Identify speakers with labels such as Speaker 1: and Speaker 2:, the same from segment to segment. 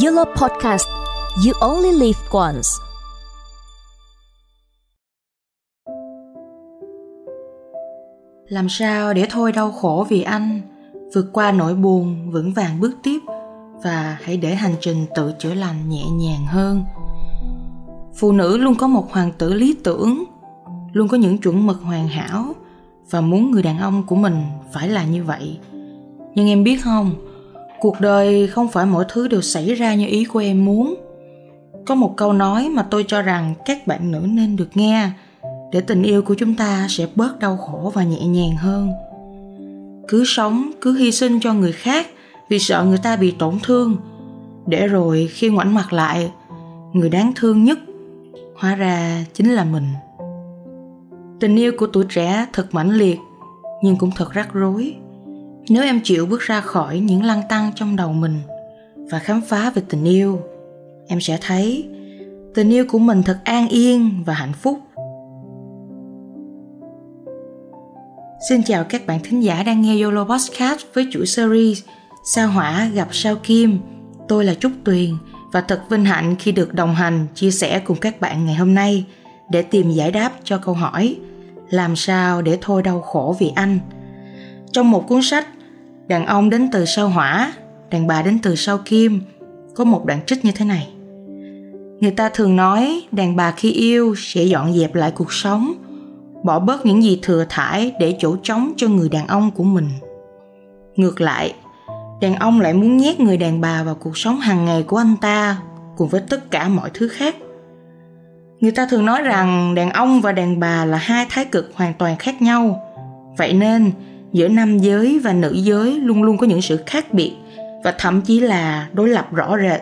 Speaker 1: Yellow Podcast, You Only Live Once.
Speaker 2: Làm sao để thôi đau khổ vì anh? Vượt qua nỗi buồn, vững vàng bước tiếp. Và hãy để hành trình tự chữa lành nhẹ nhàng hơn. Phụ nữ luôn có một hoàng tử lý tưởng, Luôn có những chuẩn mực hoàn hảo. Và muốn người đàn ông của mình phải là như vậy. Nhưng em biết không cuộc đời không phải mọi thứ đều xảy ra như ý của em muốn. Có một câu nói mà tôi cho rằng các bạn nữ nên được nghe, để tình yêu của chúng ta sẽ bớt đau khổ và nhẹ nhàng hơn. Cứ sống, cứ hy sinh cho người khác vì sợ người ta bị tổn thương. Để rồi khi ngoảnh mặt lại, người đáng thương nhất, hóa ra chính là mình. Tình yêu của tuổi trẻ thật mãnh liệt, nhưng cũng thật rắc rối nếu em chịu bước ra khỏi những lăng tăng trong đầu mình và khám phá về tình yêu em sẽ thấy tình yêu của mình thật an yên và hạnh phúc Xin chào các bạn thính giả đang nghe Yolo Podcast với chuỗi series Sao Hỏa gặp Sao Kim. Tôi là Trúc Tuyền và thật vinh hạnh khi được đồng hành, chia sẻ cùng các bạn ngày hôm nay để tìm giải đáp cho câu hỏi Làm sao để thôi đau khổ vì anh? Trong một cuốn sách Đàn ông đến từ sao hỏa, đàn bà đến từ sao kim Có một đoạn trích như thế này. Người ta thường nói đàn bà khi yêu sẽ dọn dẹp lại cuộc sống Bỏ bớt những gì thừa thải để chỗ trống cho người đàn ông của mình. Ngược lại, đàn ông lại muốn nhét người đàn bà vào cuộc sống hàng ngày của anh ta cùng với tất cả mọi thứ khác. Người ta thường nói rằng đàn ông và đàn bà là hai thái cực hoàn toàn khác nhau. Vậy nên giữa nam giới và nữ giới luôn luôn có những sự khác biệt và thậm chí là đối lập rõ rệt.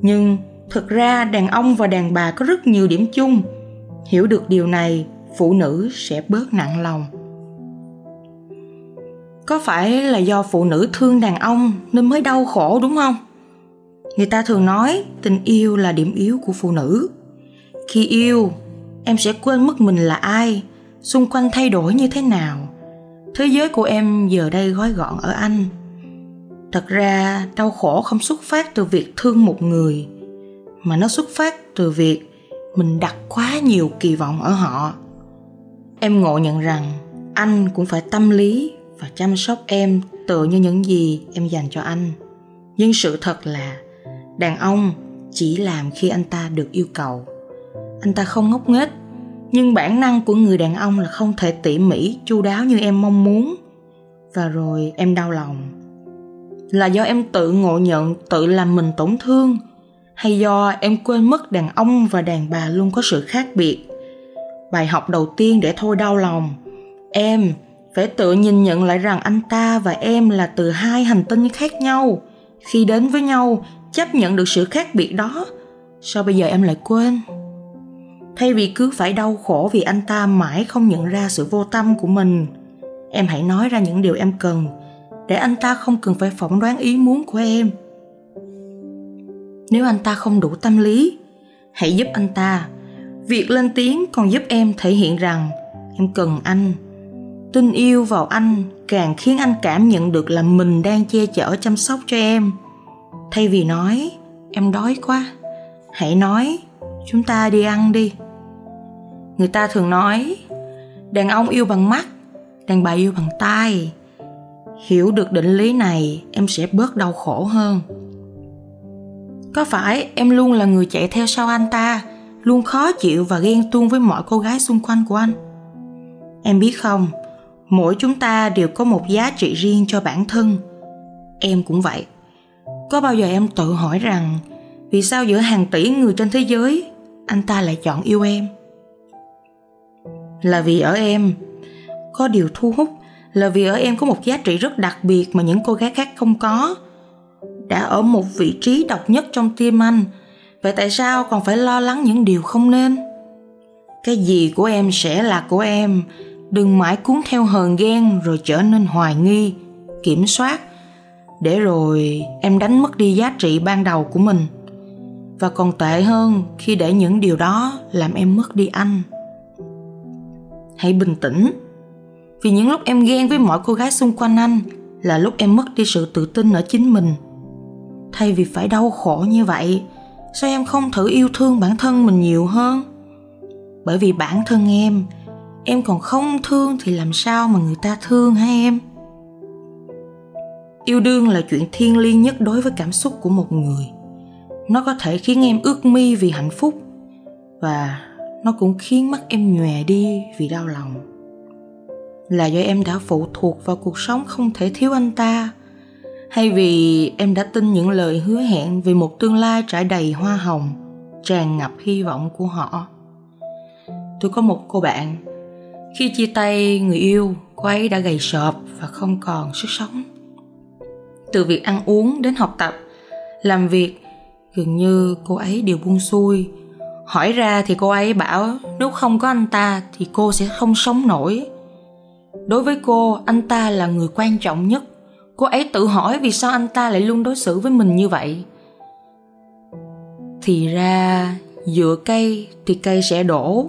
Speaker 2: Nhưng thực ra đàn ông và đàn bà có rất nhiều điểm chung. Hiểu được điều này, phụ nữ sẽ bớt nặng lòng. Có phải là do phụ nữ thương đàn ông nên mới đau khổ đúng không? Người ta thường nói tình yêu là điểm yếu của phụ nữ. Khi yêu, em sẽ quên mất mình là ai, xung quanh thay đổi như thế nào thế giới của em giờ đây gói gọn ở anh. Thật ra, đau khổ không xuất phát từ việc thương một người, mà nó xuất phát từ việc mình đặt quá nhiều kỳ vọng ở họ. Em ngộ nhận rằng anh cũng phải tâm lý và chăm sóc em tự như những gì em dành cho anh. Nhưng sự thật là, đàn ông chỉ làm khi anh ta được yêu cầu. Anh ta không ngốc nghếch nhưng bản năng của người đàn ông là không thể tỉ mỉ, chu đáo như em mong muốn. Và rồi em đau lòng. Là do em tự ngộ nhận, tự làm mình tổn thương, hay do em quên mất đàn ông và đàn bà luôn có sự khác biệt? Bài học đầu tiên để thôi đau lòng. Em phải tự nhìn nhận lại rằng anh ta và em là từ hai hành tinh khác nhau. Khi đến với nhau, chấp nhận được sự khác biệt đó. Sao bây giờ em lại quên? Thay vì cứ phải đau khổ vì anh ta mãi không nhận ra sự vô tâm của mình, em hãy nói ra những điều em cần để anh ta không cần phải phỏng đoán ý muốn của em. Nếu anh ta không đủ tâm lý, hãy giúp anh ta. Việc lên tiếng còn giúp em thể hiện rằng em cần anh. Tin yêu vào anh càng khiến anh cảm nhận được là mình đang che chở, chăm sóc cho em. Thay vì nói, em đói quá, hãy nói chúng ta đi ăn đi. Người ta thường nói, đàn ông yêu bằng mắt, đàn bà yêu bằng tai. Hiểu được định lý này, em sẽ bớt đau khổ hơn. Có phải em luôn là người chạy theo sau anh ta, luôn khó chịu và ghen tuông với mọi cô gái xung quanh của anh? Em biết không, mỗi chúng ta đều có một giá trị riêng cho bản thân. Em cũng vậy. Có bao giờ em tự hỏi rằng, vì sao giữa hàng tỷ người trên thế giới anh ta lại chọn yêu em. Là vì ở em có điều thu hút, là vì ở em có một giá trị rất đặc biệt mà những cô gái khác không có. Đã ở một vị trí độc nhất trong tim anh, vậy tại sao còn phải lo lắng những điều không nên? Cái gì của em sẽ là của em, đừng mãi cuốn theo hờn ghen rồi trở nên hoài nghi, kiểm soát. Để rồi em đánh mất đi giá trị ban đầu của mình và còn tệ hơn, khi để những điều đó làm em mất đi anh. Hãy bình tĩnh, vì những lúc em ghen với mọi cô gái xung quanh anh là lúc em mất đi sự tự tin ở chính mình. Thay vì phải đau khổ như vậy, sao em không thử yêu thương bản thân mình nhiều hơn? Bởi vì bản thân em em còn không thương thì làm sao mà người ta thương hả em? Yêu đương là chuyện thiêng liêng nhất đối với cảm xúc của một người nó có thể khiến em ước mi vì hạnh phúc và nó cũng khiến mắt em nhòe đi vì đau lòng. Là do em đã phụ thuộc vào cuộc sống không thể thiếu anh ta, hay vì em đã tin những lời hứa hẹn về một tương lai trải đầy hoa hồng, tràn ngập hy vọng của họ? Tôi có một cô bạn, khi chia tay, người yêu cô ấy đã gầy sợp và không còn sức sống. Từ việc ăn uống đến học tập, làm việc gần như cô ấy đều buông xuôi. Hỏi ra thì cô ấy bảo, nếu không có anh ta thì cô sẽ không sống nổi. Đối với cô, anh ta là người quan trọng nhất. Cô ấy tự hỏi vì sao anh ta lại luôn đối xử với mình như vậy. Thì ra, dựa cây thì cây sẽ đổ,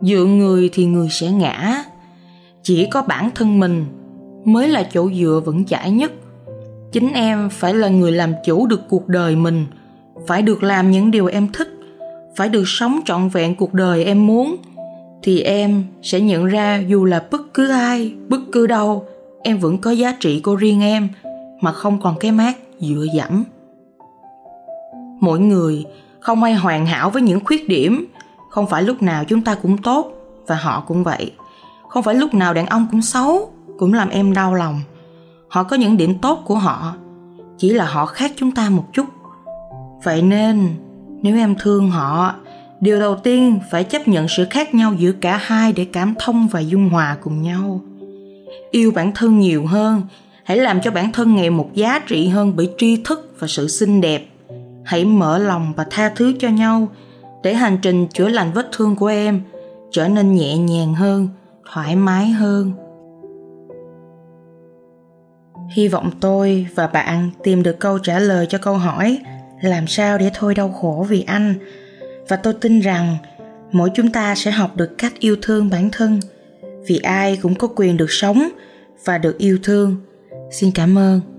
Speaker 2: dựa người thì người sẽ ngã. Chỉ có bản thân mình mới là chỗ dựa vững chãi nhất. Chính em phải là người làm chủ được cuộc đời mình phải được làm những điều em thích. Phải được sống trọn vẹn cuộc đời em muốn. Thì em sẽ nhận ra dù là bất cứ ai, bất cứ đâu, em vẫn có giá trị của riêng em, mà không còn cái mát dựa dẫm. Mỗi người không ai hoàn hảo với những khuyết điểm. Không phải lúc nào chúng ta cũng tốt, và họ cũng vậy. Không phải lúc nào đàn ông cũng xấu, cũng làm em đau lòng. Họ có những điểm tốt của họ, chỉ là họ khác chúng ta một chút vậy nên, nếu em thương họ, điều đầu tiên phải chấp nhận sự khác nhau giữa cả hai để cảm thông và dung hòa cùng nhau. Yêu bản thân nhiều hơn, hãy làm cho bản thân ngày một giá trị hơn bởi tri thức và sự xinh đẹp. Hãy mở lòng và tha thứ cho nhau, để hành trình chữa lành vết thương của em trở nên nhẹ nhàng hơn, thoải mái hơn. Hy vọng tôi và bạn tìm được câu trả lời cho câu hỏi làm sao để thôi đau khổ vì anh? Và tôi tin rằng mỗi chúng ta sẽ học được cách yêu thương bản thân. Vì ai cũng có quyền được sống và được yêu thương. Xin cảm ơn.